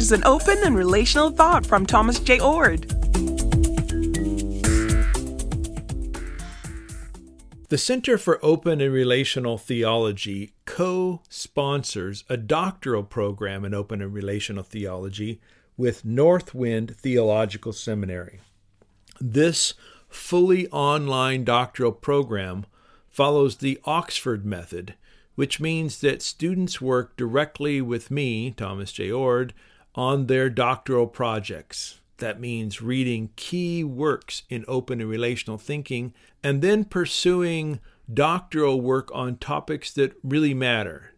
Here's an open and relational thought from Thomas J. Oord. The Center for Open and Relational Theology co sponsors a doctoral program in open and relational theology with Northwind Theological Seminary. This fully online doctoral program follows the Oxford method, which means that students work directly with me, Thomas J. Oord, on their doctoral projects. That means reading key works in open and relational thinking and then pursuing doctoral work on topics that really matter.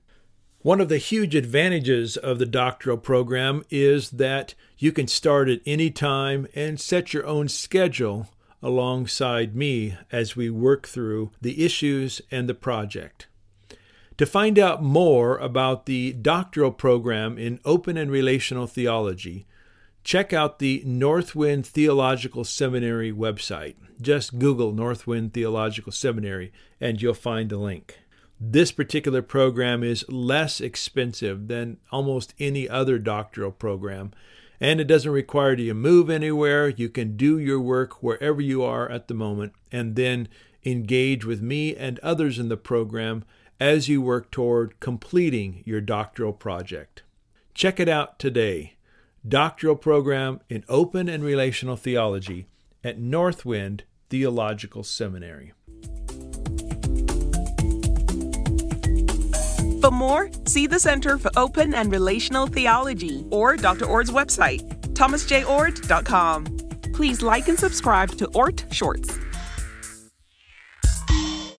One of the huge advantages of the doctoral program is that you can start at any time and set your own schedule alongside me as we work through the issues and the project. To find out more about the doctoral program in open and relational theology, check out the Northwind Theological Seminary website. Just Google Northwind Theological Seminary and you'll find a link. This particular program is less expensive than almost any other doctoral program, and it doesn't require you to move anywhere. You can do your work wherever you are at the moment and then engage with me and others in the program as you work toward completing your doctoral project. Check it out today doctoral program in open and relational theology at Northwind Theological Seminary. For more, see the Center for Open and Relational Theology or Dr. Oord's website, thomasjoord.com. Please like and subscribe to Oord Shorts.